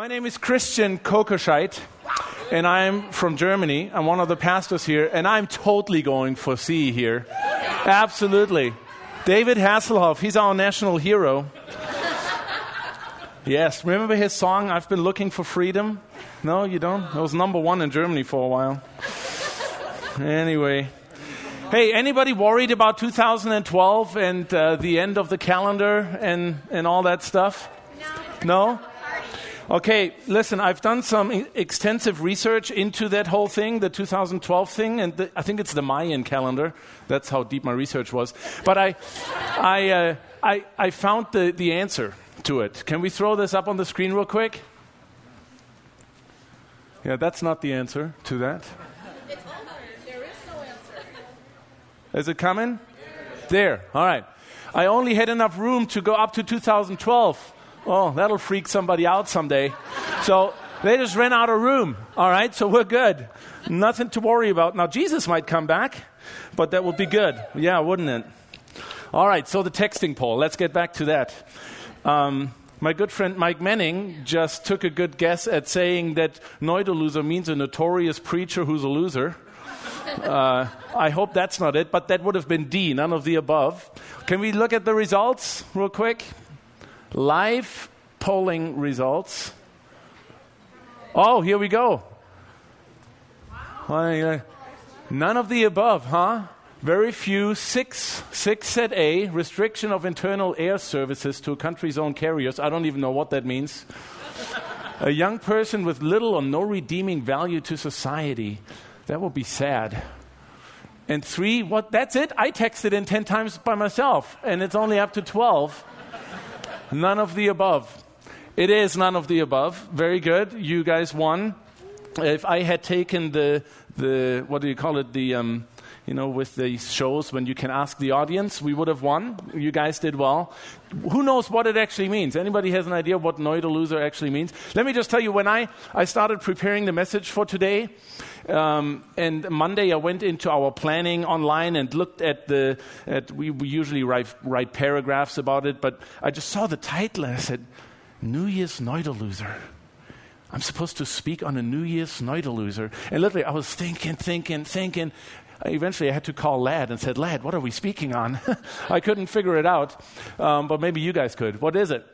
My name is Christian Kokerscheit, and I'm from Germany. I'm one of the pastors here, and I'm totally going for C here. Absolutely. David Hasselhoff, he's our national hero. Yes, remember his song, I've Been Looking for Freedom? No, you don't? It was number one in Germany for a while. Anyway. Hey, anybody worried about 2012 and uh, the end of the calendar and, and all that stuff? No? Okay, listen, I've done some extensive research into that whole thing, the 2012 thing, and the, I think it's the Mayan calendar. That's how deep my research was. But I, I, uh, I, I found the, the answer to it. Can we throw this up on the screen real quick? Yeah, that's not the answer to that. It's over. There is no answer. Is it coming? There. All right. I only had enough room to go up to 2012. Oh, that'll freak somebody out someday. So they just ran out of room. All right, so we're good. Nothing to worry about. Now, Jesus might come back, but that would be good. Yeah, wouldn't it? All right, so the texting poll. Let's get back to that. Um, my good friend Mike Manning just took a good guess at saying that loser means a notorious preacher who's a loser. Uh, I hope that's not it, but that would have been D, none of the above. Can we look at the results real quick? Live polling results. Oh, here we go. Uh, none of the above, huh? Very few. Six, six said A, restriction of internal air services to country's own carriers. I don't even know what that means. a young person with little or no redeeming value to society. That will be sad. And three, what? That's it. I texted in 10 times by myself, and it's only up to 12. None of the above. It is none of the above. Very good. You guys won. If I had taken the, the what do you call it, the, um, you know, with these shows when you can ask the audience, we would have won. You guys did well. Who knows what it actually means? Anybody has an idea what loser actually means? Let me just tell you, when I, I started preparing the message for today, um, and Monday I went into our planning online and looked at the. At, we, we usually write, write paragraphs about it, but I just saw the title and I said, New Year's Loser." I'm supposed to speak on a New Year's Loser," And literally, I was thinking, thinking, thinking. Eventually, I had to call Lad and said, Lad, what are we speaking on? I couldn't figure it out, um, but maybe you guys could. What is it?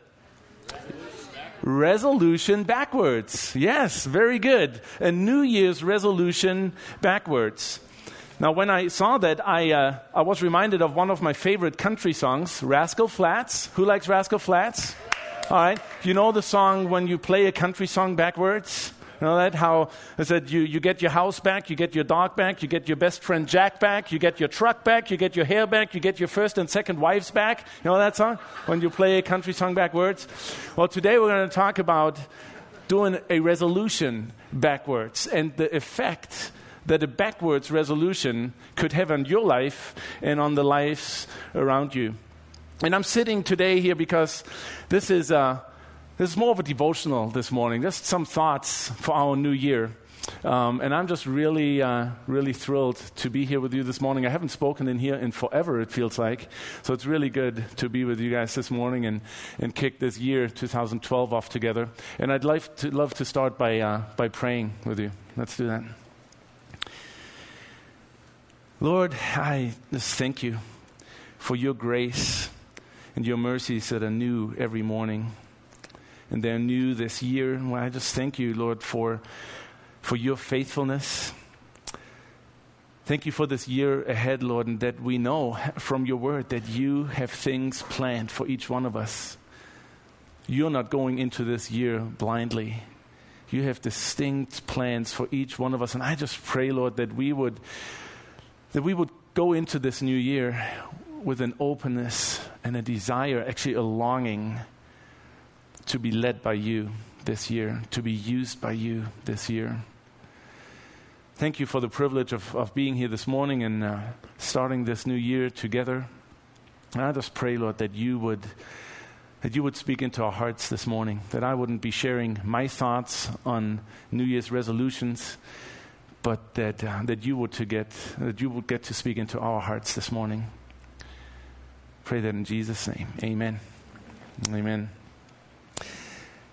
resolution backwards. Yes, very good. A New Year's resolution backwards. Now, when I saw that, I, uh, I was reminded of one of my favorite country songs, Rascal Flatts. Who likes Rascal Flatts? All right. You know the song when you play a country song backwards? You know that? How I said you, you get your house back, you get your dog back, you get your best friend Jack back, you get your truck back, you get your hair back, you get your first and second wives back. You know that song? When you play a country song backwards? Well, today we're going to talk about doing a resolution backwards and the effect that a backwards resolution could have on your life and on the lives around you. And I'm sitting today here because this is. Uh, this is more of a devotional this morning, just some thoughts for our new year. Um, and I'm just really, uh, really thrilled to be here with you this morning. I haven't spoken in here in forever, it feels like. So it's really good to be with you guys this morning and, and kick this year 2012 off together. And I'd like to, love to start by, uh, by praying with you. Let's do that. Lord, I just thank you for your grace and your mercies that are new every morning and they're new this year. Well, I just thank you, Lord, for, for your faithfulness. Thank you for this year ahead, Lord, and that we know from your word that you have things planned for each one of us. You're not going into this year blindly. You have distinct plans for each one of us. And I just pray, Lord, that we would that we would go into this new year with an openness and a desire, actually a longing to be led by you this year, to be used by you this year. Thank you for the privilege of, of being here this morning and uh, starting this new year together. And I just pray, Lord, that you would that you would speak into our hearts this morning, that I wouldn't be sharing my thoughts on New Year's resolutions, but that, uh, that, you would to get, that you would get to speak into our hearts this morning. Pray that in Jesus' name. Amen. Amen.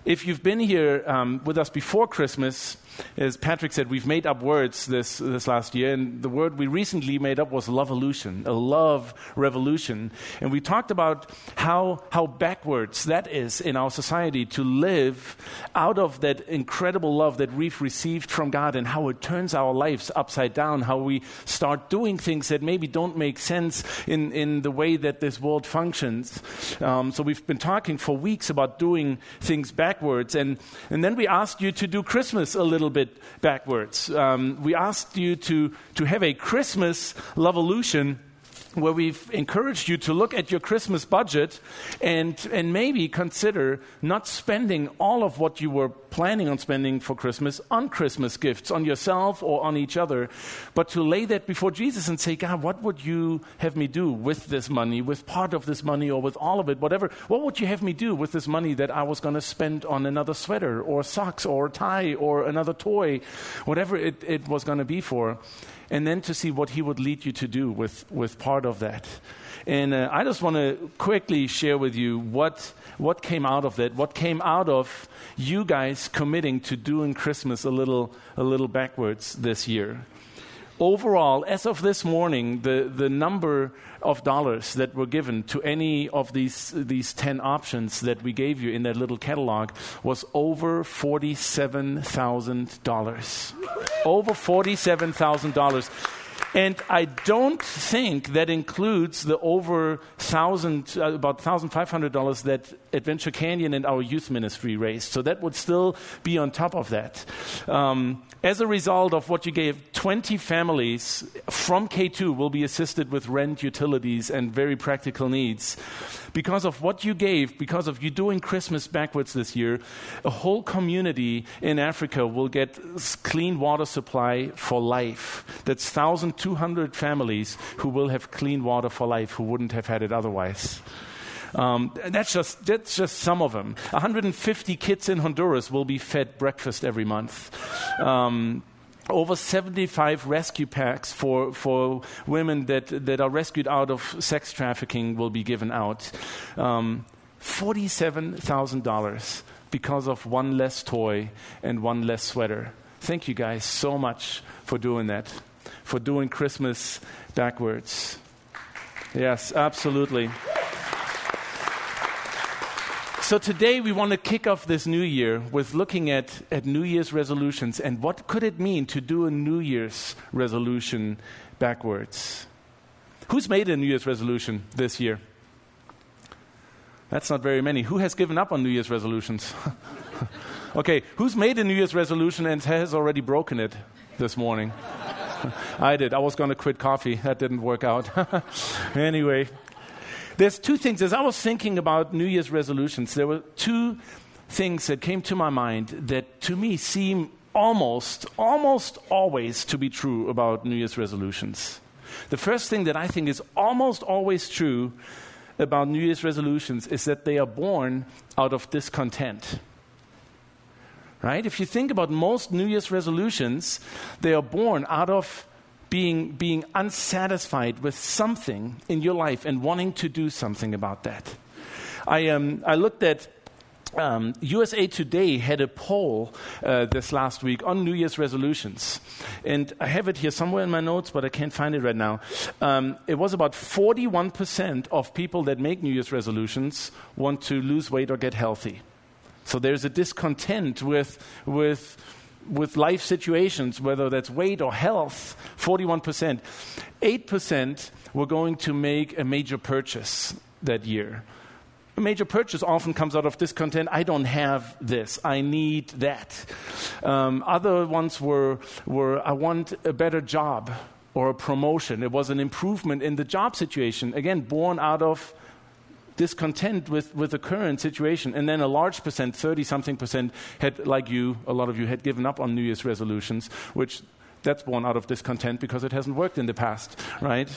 If you've been here um, with us before Christmas, as Patrick said, we've made up words this, this last year, and the word we recently made up was lovolution, a love revolution. And we talked about how, how backwards that is in our society to live out of that incredible love that we've received from God and how it turns our lives upside down, how we start doing things that maybe don't make sense in, in the way that this world functions. Um, so we've been talking for weeks about doing things backwards, and, and then we asked you to do Christmas a little little bit backwards. Um, we asked you to, to have a Christmas Lovolution where we've encouraged you to look at your Christmas budget and, and maybe consider not spending all of what you were planning on spending for Christmas on Christmas gifts, on yourself or on each other, but to lay that before Jesus and say, God, what would you have me do with this money, with part of this money or with all of it, whatever? What would you have me do with this money that I was going to spend on another sweater or socks or tie or another toy, whatever it, it was going to be for? and then to see what He would lead you to do with, with part of that. And uh, I just want to quickly share with you what, what came out of that, what came out of you guys committing to doing Christmas a little, a little backwards this year overall, as of this morning, the, the number of dollars that were given to any of these, these 10 options that we gave you in that little catalog was over $47,000. over $47,000. And I don't think that includes the over thousand, uh, about thousand five hundred dollars that Adventure Canyon and our youth ministry raised. So that would still be on top of that. Um, as a result of what you gave, 20 families from K2 will be assisted with rent, utilities, and very practical needs. Because of what you gave, because of you doing Christmas backwards this year, a whole community in Africa will get clean water supply for life. That's 1,200 families who will have clean water for life who wouldn't have had it otherwise. Um, that's, just, that's just some of them. 150 kids in Honduras will be fed breakfast every month. Um, over 75 rescue packs for, for women that, that are rescued out of sex trafficking will be given out. Um, $47,000 because of one less toy and one less sweater. Thank you guys so much for doing that, for doing Christmas backwards. Yes, absolutely. So today we want to kick off this new year with looking at, at New Year's resolutions and what could it mean to do a New Year's resolution backwards. Who's made a New Year's resolution this year? That's not very many. Who has given up on New Year's resolutions? okay, who's made a New Year's resolution and has already broken it this morning? I did. I was going to quit coffee. That didn't work out. anyway, there's two things. As I was thinking about New Year's resolutions, there were two things that came to my mind that to me seem almost, almost always to be true about New Year's resolutions. The first thing that I think is almost always true about New Year's resolutions is that they are born out of discontent. Right? If you think about most New Year's resolutions, they are born out of being, being unsatisfied with something in your life and wanting to do something about that. I, um, I looked at um, USA Today had a poll uh, this last week on New Year's resolutions. And I have it here somewhere in my notes, but I can't find it right now. Um, it was about 41% of people that make New Year's resolutions want to lose weight or get healthy. So there's a discontent with, with with life situations, whether that's weight or health, 41%. 8% were going to make a major purchase that year. A major purchase often comes out of discontent. I don't have this. I need that. Um, other ones were, were I want a better job or a promotion. It was an improvement in the job situation, again, born out of discontent with, with the current situation. And then a large percent, 30 something percent, had, like you, a lot of you had given up on New Year's resolutions, which that's born out of discontent because it hasn't worked in the past, right?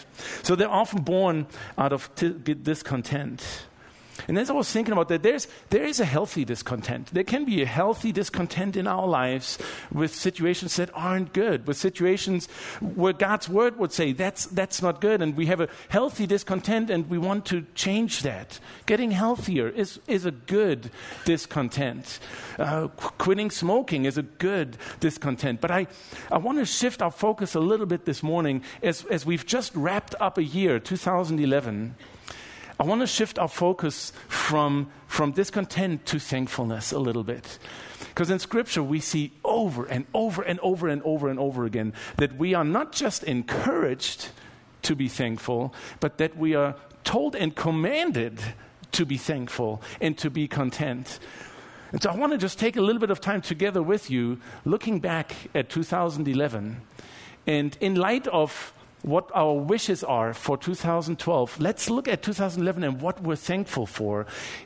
So they're often born out of t- discontent. And as I was thinking about that, there's, there is a healthy discontent. There can be a healthy discontent in our lives with situations that aren't good, with situations where God's word would say that's, that's not good. And we have a healthy discontent and we want to change that. Getting healthier is, is a good discontent. Uh, qu- quitting smoking is a good discontent. But I, I want to shift our focus a little bit this morning as, as we've just wrapped up a year, 2011. I want to shift our focus from, from discontent to thankfulness a little bit. Because in Scripture, we see over and over and over and over and over again that we are not just encouraged to be thankful, but that we are told and commanded to be thankful and to be content. And so I want to just take a little bit of time together with you, looking back at 2011. And in light of what our wishes are for 2012, let's look at 2011 and what we're thankful for,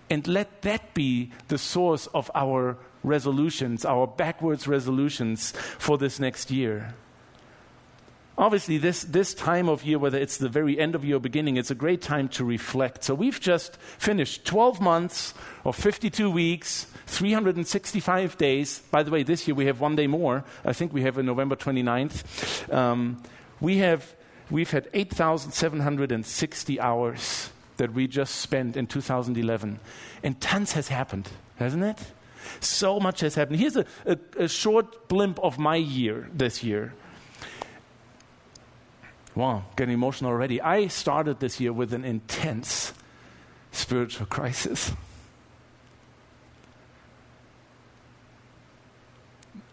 and let that be the source of our resolutions, our backwards resolutions for this next year. Obviously, this, this time of year, whether it's the very end of or beginning, it's a great time to reflect. So, we've just finished 12 months or 52 weeks, 365 days. By the way, this year we have one day more. I think we have a November 29th. Um, we have we've had 8,760 hours that we just spent in 2011. And tons has happened, hasn't it? So much has happened. Here's a, a, a short blimp of my year this year. Wow, getting emotional already. I started this year with an intense spiritual crisis.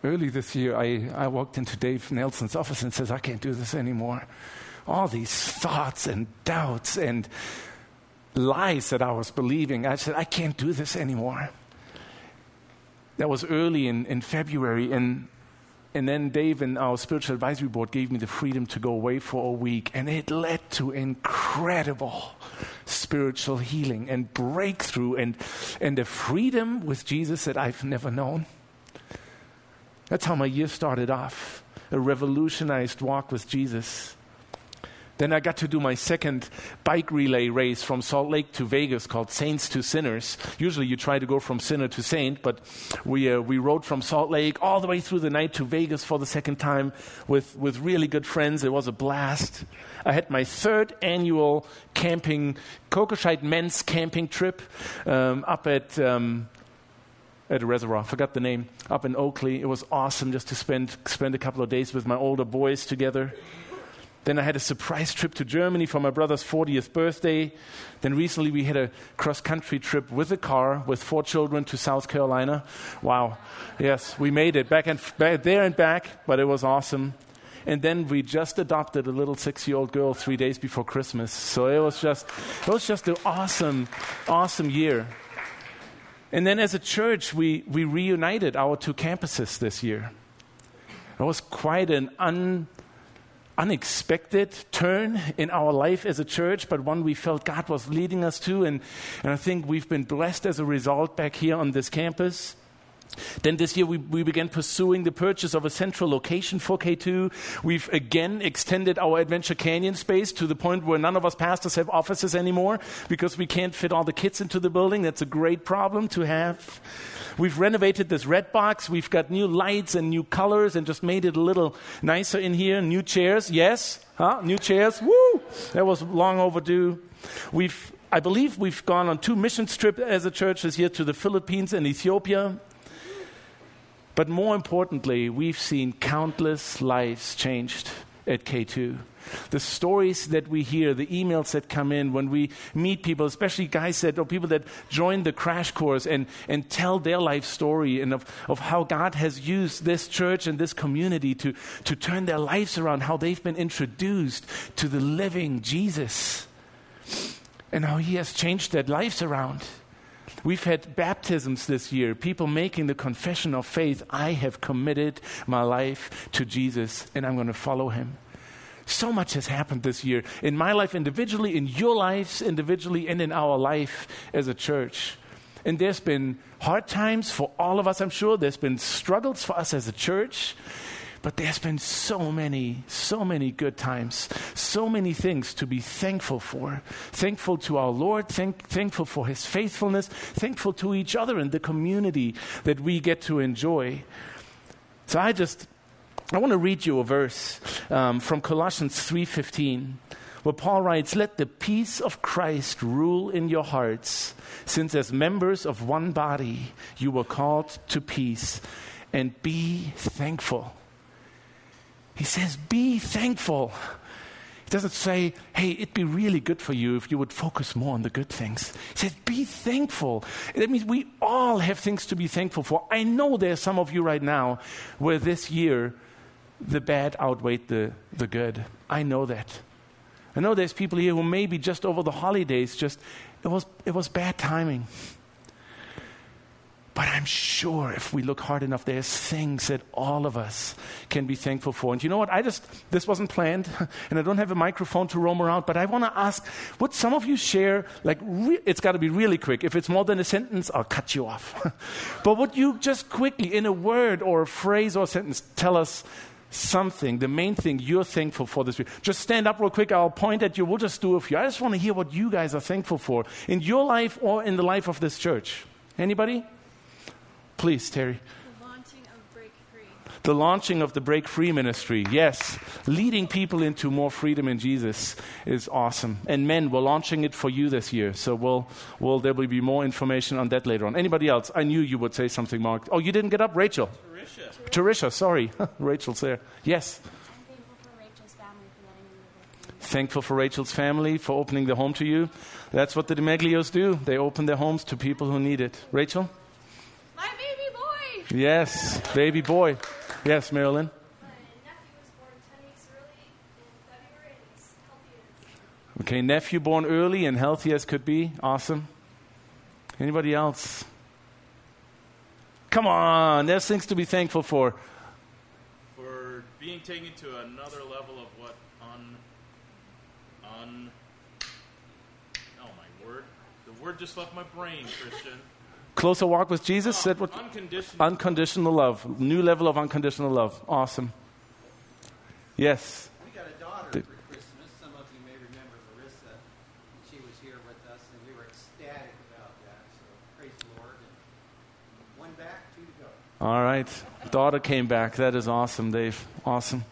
Early this year, I, I walked into Dave Nelson's office and says, I can't do this anymore all these thoughts and doubts and lies that I was believing. I said, I can't do this anymore. That was early in, in February, and, and then Dave and our spiritual advisory board gave me the freedom to go away for a week, and it led to incredible spiritual healing and breakthrough and, and a freedom with Jesus that I've never known. That's how my year started off a revolutionized walk with Jesus. Then I got to do my second bike relay race from Salt Lake to Vegas called Saints to Sinners. Usually you try to go from sinner to saint, but we, uh, we rode from Salt Lake all the way through the night to Vegas for the second time with, with really good friends. It was a blast. I had my third annual camping, Kokoscheit men's camping trip um, up at. Um, at a reservoir, I forgot the name, up in Oakley. It was awesome just to spend, spend a couple of days with my older boys together. Then I had a surprise trip to Germany for my brother's 40th birthday. Then recently we had a cross country trip with a car with four children to South Carolina. Wow. Yes, we made it back and back, there and back, but it was awesome. And then we just adopted a little six-year-old girl three days before Christmas. So it was just, it was just an awesome, awesome year. And then as a church, we, we reunited our two campuses this year. It was quite an un, unexpected turn in our life as a church, but one we felt God was leading us to. And, and I think we've been blessed as a result back here on this campus. Then this year we, we began pursuing the purchase of a central location for K2. We've again extended our Adventure Canyon space to the point where none of us pastors have offices anymore because we can't fit all the kids into the building. That's a great problem to have. We've renovated this red box. We've got new lights and new colors and just made it a little nicer in here. New chairs, yes. Huh? New chairs. Woo! That was long overdue. We've, I believe we've gone on two mission trips as a church this year to the Philippines and Ethiopia. But more importantly, we've seen countless lives changed at K2 the stories that we hear, the emails that come in when we meet people, especially guys that or people that join the crash course and, and tell their life story and of, of how God has used this church and this community to, to turn their lives around, how they've been introduced to the living Jesus and how he has changed their lives around. We've had baptisms this year, people making the confession of faith I have committed my life to Jesus and I'm going to follow him. So much has happened this year in my life individually, in your lives individually, and in our life as a church. And there's been hard times for all of us, I'm sure. There's been struggles for us as a church. But there's been so many, so many good times, so many things to be thankful for. Thankful to our Lord, thank, thankful for His faithfulness, thankful to each other and the community that we get to enjoy. So I just, I want to read you a verse um, from Colossians 3:15 where Paul writes, Let the peace of Christ rule in your hearts, since as members of one body you were called to peace, and be thankful. He says, Be thankful. He doesn't say, hey, it'd be really good for you if you would focus more on the good things. He says, be thankful. That means we all have things to be thankful for. I know there's some of you right now where this year the bad outweighed the, the good. I know that. I know there's people here who maybe just over the holidays just it was it was bad timing. But I'm sure if we look hard enough, there's things that all of us can be thankful for. And you know what? I just, this wasn't planned, and I don't have a microphone to roam around, but I want to ask would some of you share, like, re- it's got to be really quick. If it's more than a sentence, I'll cut you off. but would you just quickly, in a word or a phrase or a sentence, tell us something, the main thing you're thankful for this week. Just stand up real quick. I'll point at you. We'll just do a few. I just want to hear what you guys are thankful for in your life or in the life of this church. Anybody? Please, Terry. The launching of Break Free. The launching of the Break Free ministry. Yes. Leading people into more freedom in Jesus is awesome. And men, we're launching it for you this year. So we'll, we'll, there will be more information on that later on. Anybody else? I knew you would say something, Mark. Oh, you didn't get up? Rachel. Tarisha, sorry. Rachel's there. Yes. I'm thankful for Rachel's family for letting me live. Thankful for Rachel's family for opening the home to you. That's what the DeMeglios do. They open their homes to people who need it. Rachel? My baby boy! Yes, baby boy. Yes, Marilyn. My nephew was born 10 weeks in February and he's healthy as Okay, nephew born early and healthy as could be. Awesome. Anybody else? Come on, there's things to be thankful for. for being taken to another level of what un un oh my word the word just left my brain christian Closer walk with Jesus. Oh, said what? unconditional Unconditional love. New level of unconditional love. Awesome. Yes. We got a daughter Did- for Christmas. Some of you may remember Larissa. She was here with us, and we were ecstatic about that. So praise the Lord. And one back, two to go. All right. Daughter came back. That is awesome, Dave. Awesome.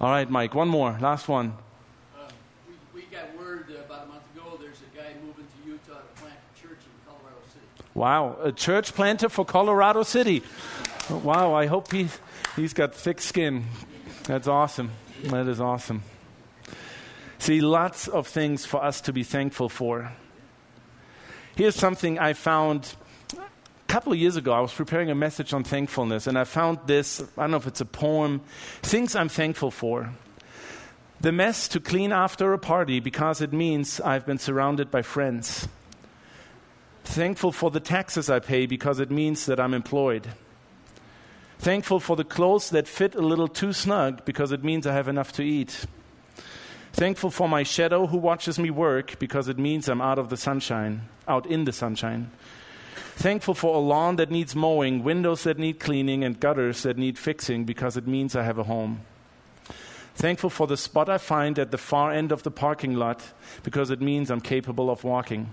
All right, Mike. One more. Last one. Uh, we, we got word uh, about a month ago there's a guy moving to Utah to plant a church in Colorado City. Wow, a church planter for Colorado City. Wow, I hope he, he's got thick skin. That's awesome. That is awesome. See, lots of things for us to be thankful for. Here's something I found couple of years ago. I was preparing a message on thankfulness, and I found this I don't know if it's a poem Things I'm Thankful for. The mess to clean after a party because it means I've been surrounded by friends. Thankful for the taxes I pay because it means that I'm employed. Thankful for the clothes that fit a little too snug because it means I have enough to eat. Thankful for my shadow who watches me work because it means I'm out of the sunshine, out in the sunshine. Thankful for a lawn that needs mowing, windows that need cleaning, and gutters that need fixing because it means I have a home. Thankful for the spot I find at the far end of the parking lot because it means I'm capable of walking.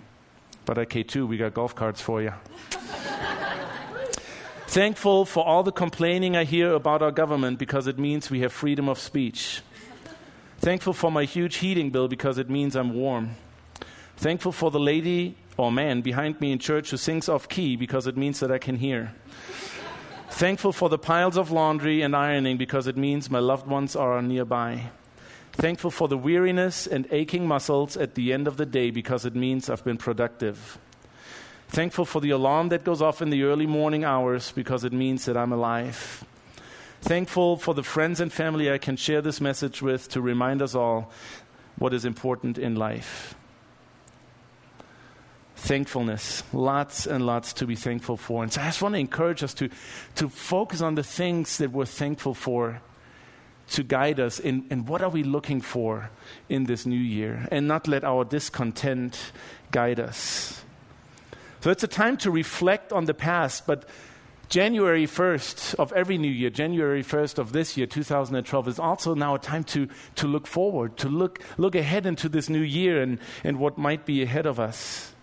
But at K2, we got golf carts for you. Thankful for all the complaining I hear about our government because it means we have freedom of speech. Thankful for my huge heating bill because it means I'm warm. Thankful for the lady or man behind me in church who sings off key because it means that I can hear. Thankful for the piles of laundry and ironing because it means my loved ones are nearby. Thankful for the weariness and aching muscles at the end of the day because it means I've been productive. Thankful for the alarm that goes off in the early morning hours because it means that I'm alive. Thankful for the friends and family I can share this message with to remind us all what is important in life. Thankfulness, lots and lots to be thankful for. And so I just want to encourage us to, to focus on the things that we're thankful for to guide us in, in what are we looking for in this new year and not let our discontent guide us. So it's a time to reflect on the past, but January 1st of every new year, January 1st of this year, 2012, is also now a time to, to look forward, to look, look ahead into this new year and, and what might be ahead of us.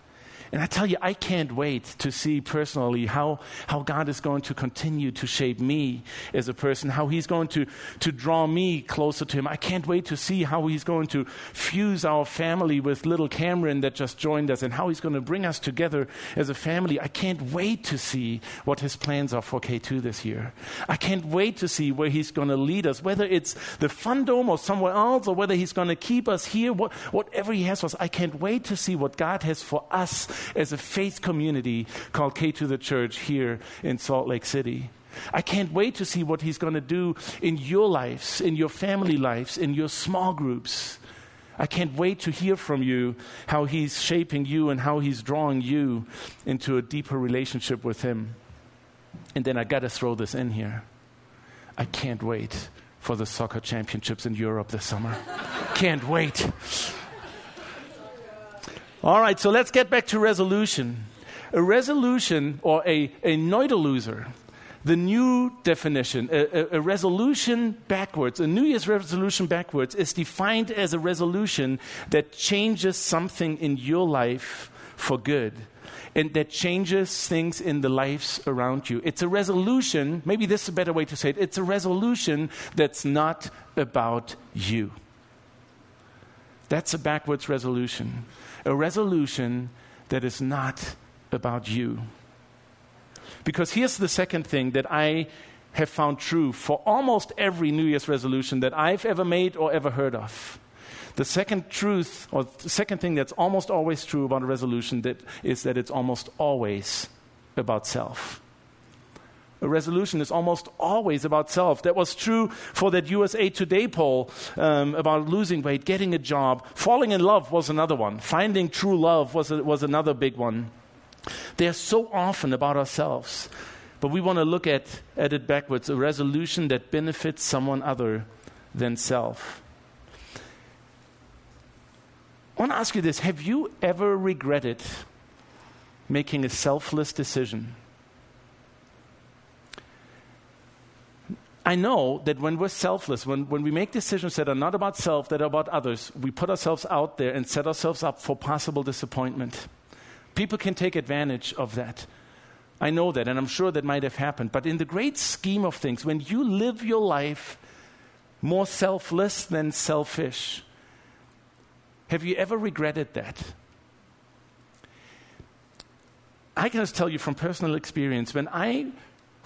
And I tell you, I can't wait to see personally how, how God is going to continue to shape me as a person, how He's going to, to draw me closer to Him. I can't wait to see how He's going to fuse our family with little Cameron that just joined us and how He's going to bring us together as a family. I can't wait to see what His plans are for K2 this year. I can't wait to see where He's going to lead us, whether it's the Fun Dome or somewhere else, or whether He's going to keep us here, what, whatever He has for us. I can't wait to see what God has for us as a faith community called K2 the Church here in Salt Lake City. I can't wait to see what he's going to do in your lives, in your family lives, in your small groups. I can't wait to hear from you how he's shaping you and how he's drawing you into a deeper relationship with him. And then I got to throw this in here. I can't wait for the soccer championships in Europe this summer. can't wait. All right, so let's get back to resolution. A resolution or a, a loser, the new definition, a, a, a, resolution backwards, a New Year's resolution backwards is defined as a resolution that changes something in your life for good and that changes things in the lives around you. It's a resolution, maybe this is a better way to say it, it's a resolution that's not about you. That's a backwards resolution a resolution that is not about you. Because here's the second thing that I have found true for almost every New Year's resolution that I've ever made or ever heard of. The second truth, or second thing that's almost always true about a resolution that is that it's almost always about self resolution is almost always about self. That was true for that USA Today poll um, about losing weight, getting a job. Falling in love was another one. Finding true love was, a, was another big one. They're so often about ourselves. But we want to look at, at it backwards a resolution that benefits someone other than self. I want to ask you this Have you ever regretted making a selfless decision? I know that when we're selfless, when, when we make decisions that are not about self, that are about others, we put ourselves out there and set ourselves up for possible disappointment. People can take advantage of that. I know that, and I'm sure that might have happened. But in the great scheme of things, when you live your life more selfless than selfish, have you ever regretted that? I can just tell you from personal experience, when I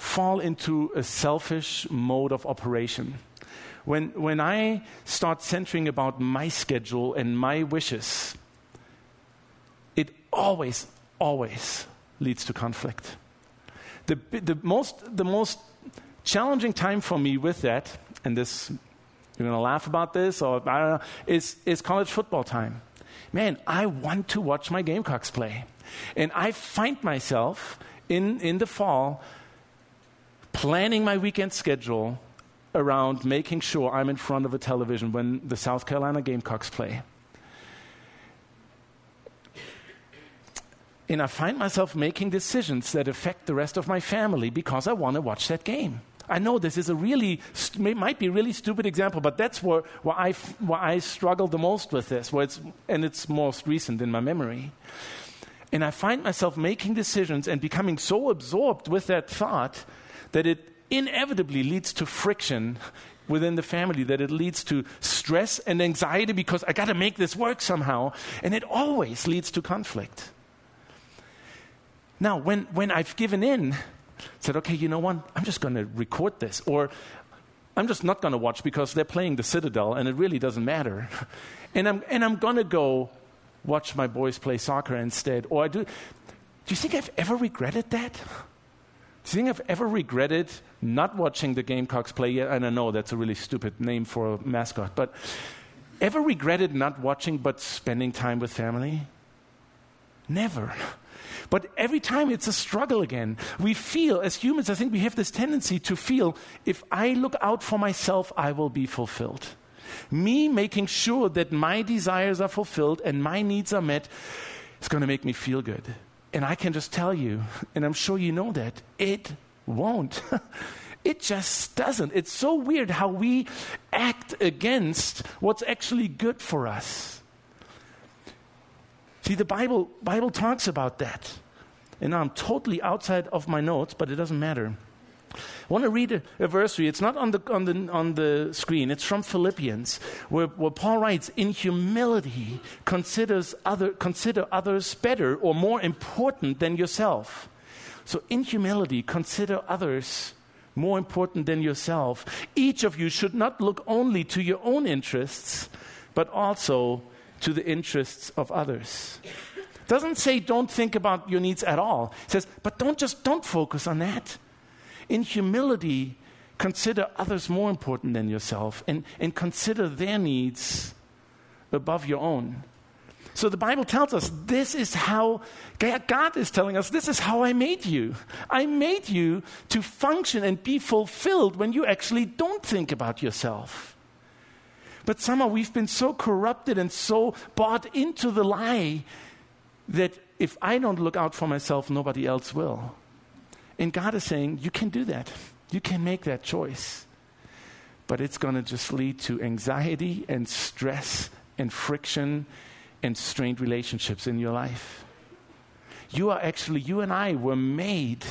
fall into a selfish mode of operation. When, when I start centering about my schedule and my wishes, it always, always leads to conflict. The, the, most, the most challenging time for me with that, and this, you're going to laugh about this, or I don't know, is, is college football time. Man, I want to watch my Gamecocks play. And I find myself in, in the fall planning my weekend schedule around making sure I'm in front of a television when the South Carolina Gamecocks play. And I find myself making decisions that affect the rest of my family because I want to watch that game. I know this is a really, might be a really stupid example, but that's where, where, I, where I struggle the most with this, where it's, and it's most recent in my memory. And I find myself making decisions and becoming so absorbed with that thought that it inevitably leads to friction within the family, that it leads to stress and anxiety because I got to make this work somehow, and it always leads to conflict. Now, when, when I've given in, said, okay, you know what, I'm just going to record this, or I'm just not going to watch because they're playing the Citadel and it really doesn't matter. and I'm, and I'm going to go watch my boys play soccer instead. Or I do. Do you think I've ever regretted that? Do you think I've ever regretted not watching the Gamecocks play yet? And I know that's a really stupid name for a mascot, but ever regretted not watching but spending time with family? Never. But every time it's a struggle again. We feel, as humans, I think we have this tendency to feel if I look out for myself, I will be fulfilled. Me making sure that my desires are fulfilled and my needs are met is going to make me feel good. And I can just tell you, and I'm sure you know that, it won't. it just doesn't. It's so weird how we act against what's actually good for us. See, the Bible, Bible talks about that. And I'm totally outside of my notes, but it doesn't matter. I want to read a, a verse for you. It's not on the, on, the, on the screen. It's from Philippians, where, where Paul writes, In humility, considers other, consider others better or more important than yourself. So, in humility, consider others more important than yourself. Each of you should not look only to your own interests, but also to the interests of others. Doesn't say don't think about your needs at all. It says, but don't just don't focus on that. In humility, consider others more important than yourself and, and consider their needs above your own. So the Bible tells us this is how God is telling us this is how I made you. I made you to function and be fulfilled when you actually don't think about yourself. But somehow we've been so corrupted and so bought into the lie that if I don't look out for myself, nobody else will. And God is saying, you can do that. You can make that choice. But it's going to just lead to anxiety and stress and friction and strained relationships in your life. You are actually, you and I were made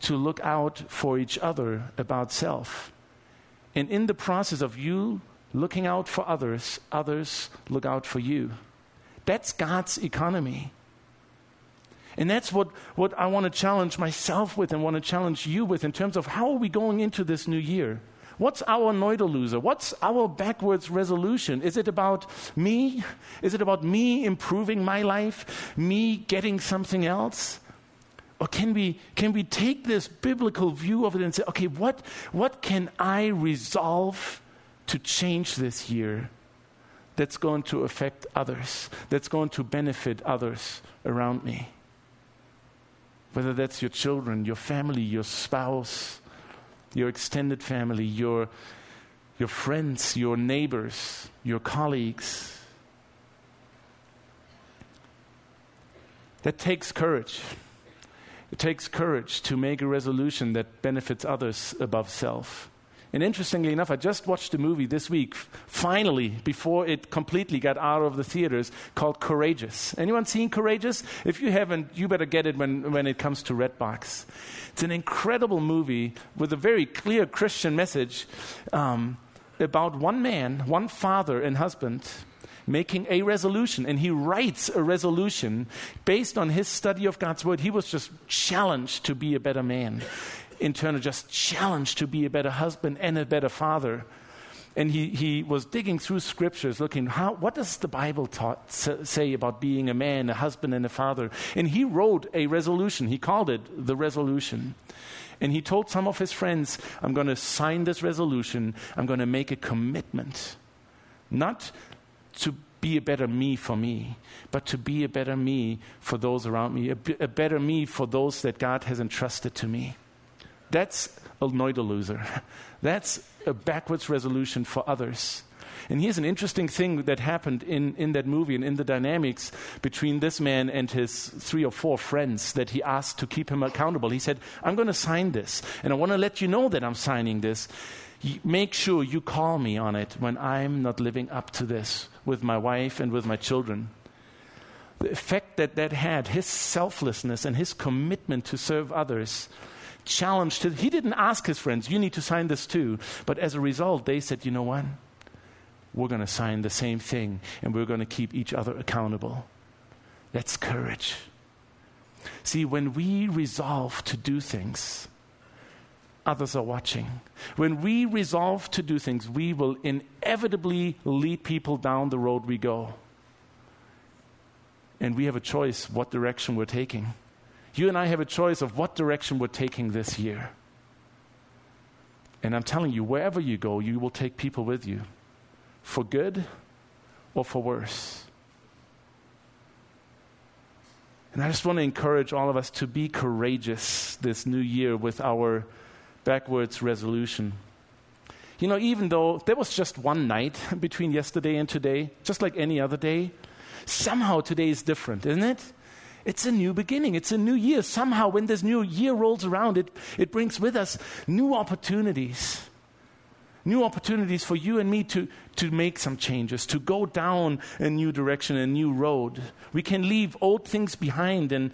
to look out for each other about self. And in the process of you looking out for others, others look out for you. That's God's economy. And that's what, what I want to challenge myself with and want to challenge you with in terms of how are we going into this new year? What's our Neuderloser? What's our backwards resolution? Is it about me? Is it about me improving my life? Me getting something else? Or can we, can we take this biblical view of it and say, okay, what, what can I resolve to change this year that's going to affect others, that's going to benefit others around me? Whether that's your children, your family, your spouse, your extended family, your, your friends, your neighbors, your colleagues. That takes courage. It takes courage to make a resolution that benefits others above self. And interestingly enough, I just watched a movie this week, finally, before it completely got out of the theaters, called Courageous. Anyone seen Courageous? If you haven't, you better get it when, when it comes to Redbox. It's an incredible movie with a very clear Christian message um, about one man, one father and husband making a resolution. And he writes a resolution based on his study of God's word. He was just challenged to be a better man in turn just challenged to be a better husband and a better father. And he, he was digging through scriptures, looking, how, what does the Bible taught, say about being a man, a husband, and a father? And he wrote a resolution. He called it the resolution. And he told some of his friends, I'm going to sign this resolution. I'm going to make a commitment. Not to be a better me for me, but to be a better me for those around me, a, a better me for those that God has entrusted to me. That's a loser. That's a backwards resolution for others. And here's an interesting thing that happened in, in that movie and in the dynamics between this man and his three or four friends that he asked to keep him accountable. He said, I'm going to sign this, and I want to let you know that I'm signing this. Make sure you call me on it when I'm not living up to this with my wife and with my children. The effect that that had, his selflessness and his commitment to serve others, challenged. He didn't ask his friends, you need to sign this too. But as a result, they said, you know what? We're going to sign the same thing and we're going to keep each other accountable. That's courage. See, when we resolve to do things, others are watching. When we resolve to do things, we will inevitably lead people down the road we go. And we have a choice what direction we're taking you and I have a choice of what direction we're taking this year. And I'm telling you, wherever you go, you will take people with you for good or for worse. And I just want to encourage all of us to be courageous this new year with our backwards resolution. You know, even though there was just one night between yesterday and today, just like any other day, somehow today is different, isn't it? It's a new beginning. It's a new year. Somehow, when this new year rolls around, it, it brings with us new opportunities. New opportunities for you and me to, to make some changes, to go down a new direction, a new road. We can leave old things behind and,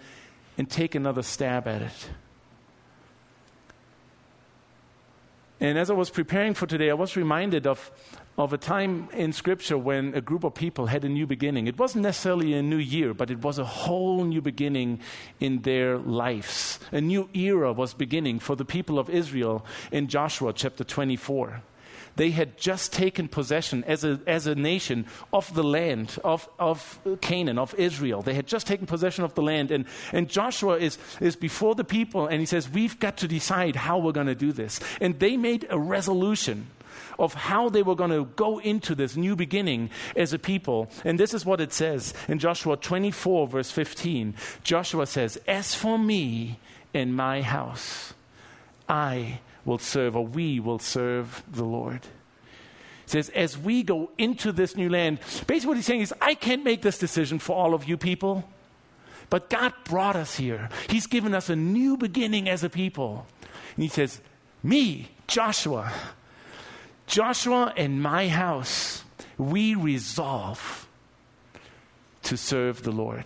and take another stab at it. And as I was preparing for today, I was reminded of, of a time in Scripture when a group of people had a new beginning. It wasn't necessarily a new year, but it was a whole new beginning in their lives. A new era was beginning for the people of Israel in Joshua chapter 24 they had just taken possession as a, as a nation of the land of, of Canaan, of Israel. They had just taken possession of the land. And, and Joshua is, is before the people and he says, We've got to decide how we're going to do this. And they made a resolution of how they were going to go into this new beginning as a people. And this is what it says in Joshua 24, verse 15. Joshua says, As for me and my house, I will serve, or we will serve the Lord. It says, as we go into this new land, basically what he's saying is, I can't make this decision for all of you people, but God brought us here. He's given us a new beginning as a people. And he says, Me, Joshua, Joshua and my house, we resolve to serve the Lord.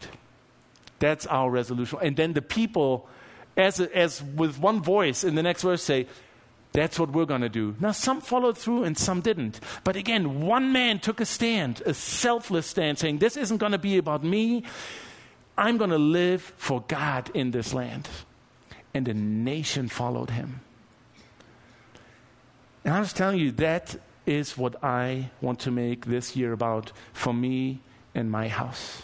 That's our resolution. And then the people, as, as with one voice in the next verse, say, that's what we're going to do. Now, some followed through and some didn't. But again, one man took a stand, a selfless stand, saying, This isn't going to be about me. I'm going to live for God in this land. And the nation followed him. And I was telling you, that is what I want to make this year about for me and my house.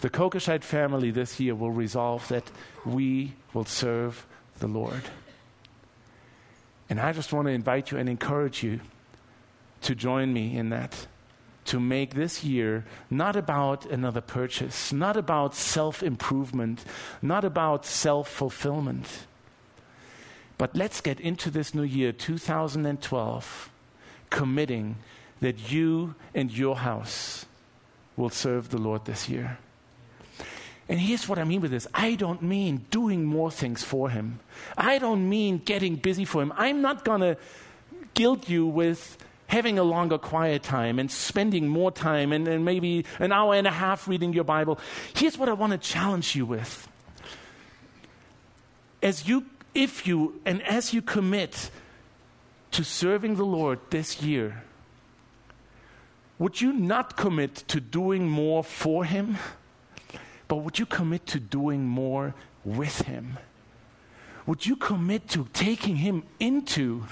The Kokoscheit family this year will resolve that we will serve the Lord. And I just want to invite you and encourage you to join me in that. To make this year not about another purchase, not about self improvement, not about self fulfillment. But let's get into this new year, 2012, committing that you and your house will serve the Lord this year. And here's what I mean with this I don't mean doing more things for Him, I don't mean getting busy for Him. I'm not going to guilt you with having a longer quiet time and spending more time and, and maybe an hour and a half reading your Bible. Here's what I want to challenge you with. As you, if you, and as you commit to serving the Lord this year, would you not commit to doing more for Him? But would you commit to doing more with Him? Would you commit to taking Him into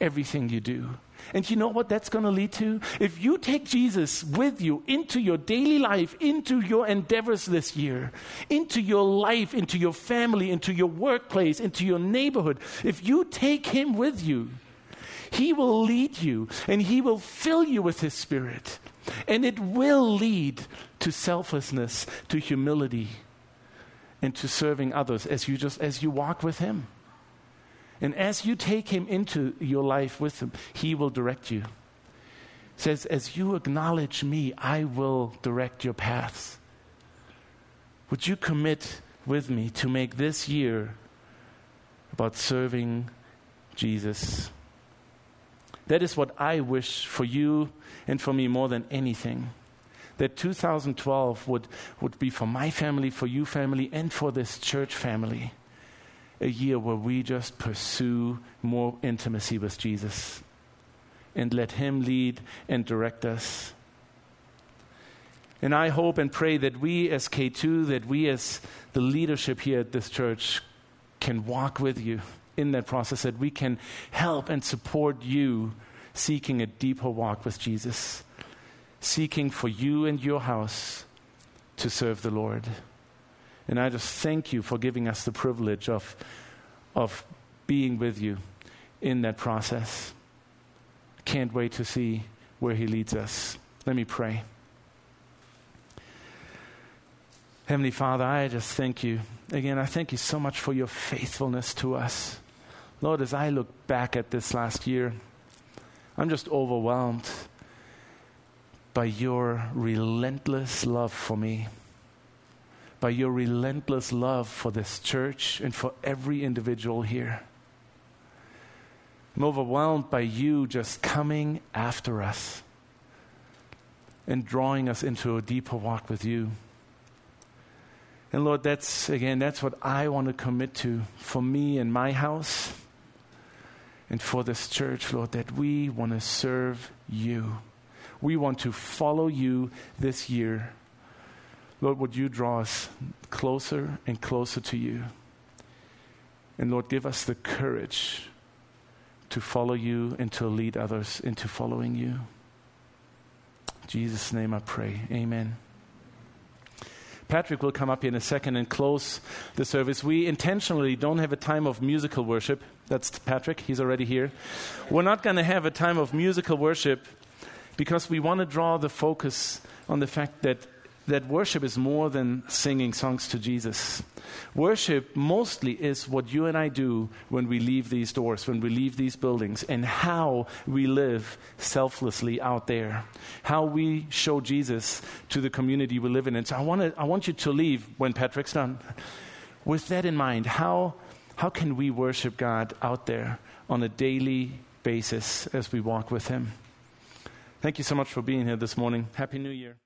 everything you do? And you know what that's going to lead to? If you take Jesus with you into your daily life, into your endeavors this year, into your life, into your family, into your workplace, into your neighborhood, if you take Him with you, He will lead you and He will fill you with His Spirit. And it will lead to selflessness, to humility, and to serving others as you just as you walk with him. And as you take him into your life with him, he will direct you. It says, as you acknowledge me, I will direct your paths. Would you commit with me to make this year about serving Jesus? That is what I wish for you and for me more than anything. That 2012 would, would be for my family, for you family, and for this church family a year where we just pursue more intimacy with Jesus and let Him lead and direct us. And I hope and pray that we as K2, that we as the leadership here at this church can walk with you in that process, that we can help and support you seeking a deeper walk with Jesus, seeking for you and your house to serve the Lord. And I just thank you for giving us the privilege of, of being with you in that process. Can't wait to see where He leads us. Let me pray. Heavenly Father, I just thank you. Again, I thank you so much for your faithfulness to us. Lord, as I look back at this last year, I'm just overwhelmed by your relentless love for me, by your relentless love for this church and for every individual here. I'm overwhelmed by you just coming after us and drawing us into a deeper walk with you. And Lord, that's again, that's what I want to commit to for me and my house and for this church, Lord, that we want to serve you. We want to follow you this year. Lord, would you draw us closer and closer to you? And Lord, give us the courage to follow you and to lead others into following you. In Jesus' name I pray. Amen. Patrick will come up here in a second and close the service. We intentionally don't have a time of musical worship. That's Patrick, he's already here. We're not going to have a time of musical worship because we want to draw the focus on the fact that, that worship is more than singing songs to Jesus. Worship mostly is what you and I do when we leave these doors, when we leave these buildings, and how we live selflessly out there, how we show Jesus to the community we live in. And so I, wanna, I want you to leave when Patrick's done with that in mind. How, how can we worship God out there on a daily basis as we walk with Him? Thank you so much for being here this morning. Happy New Year.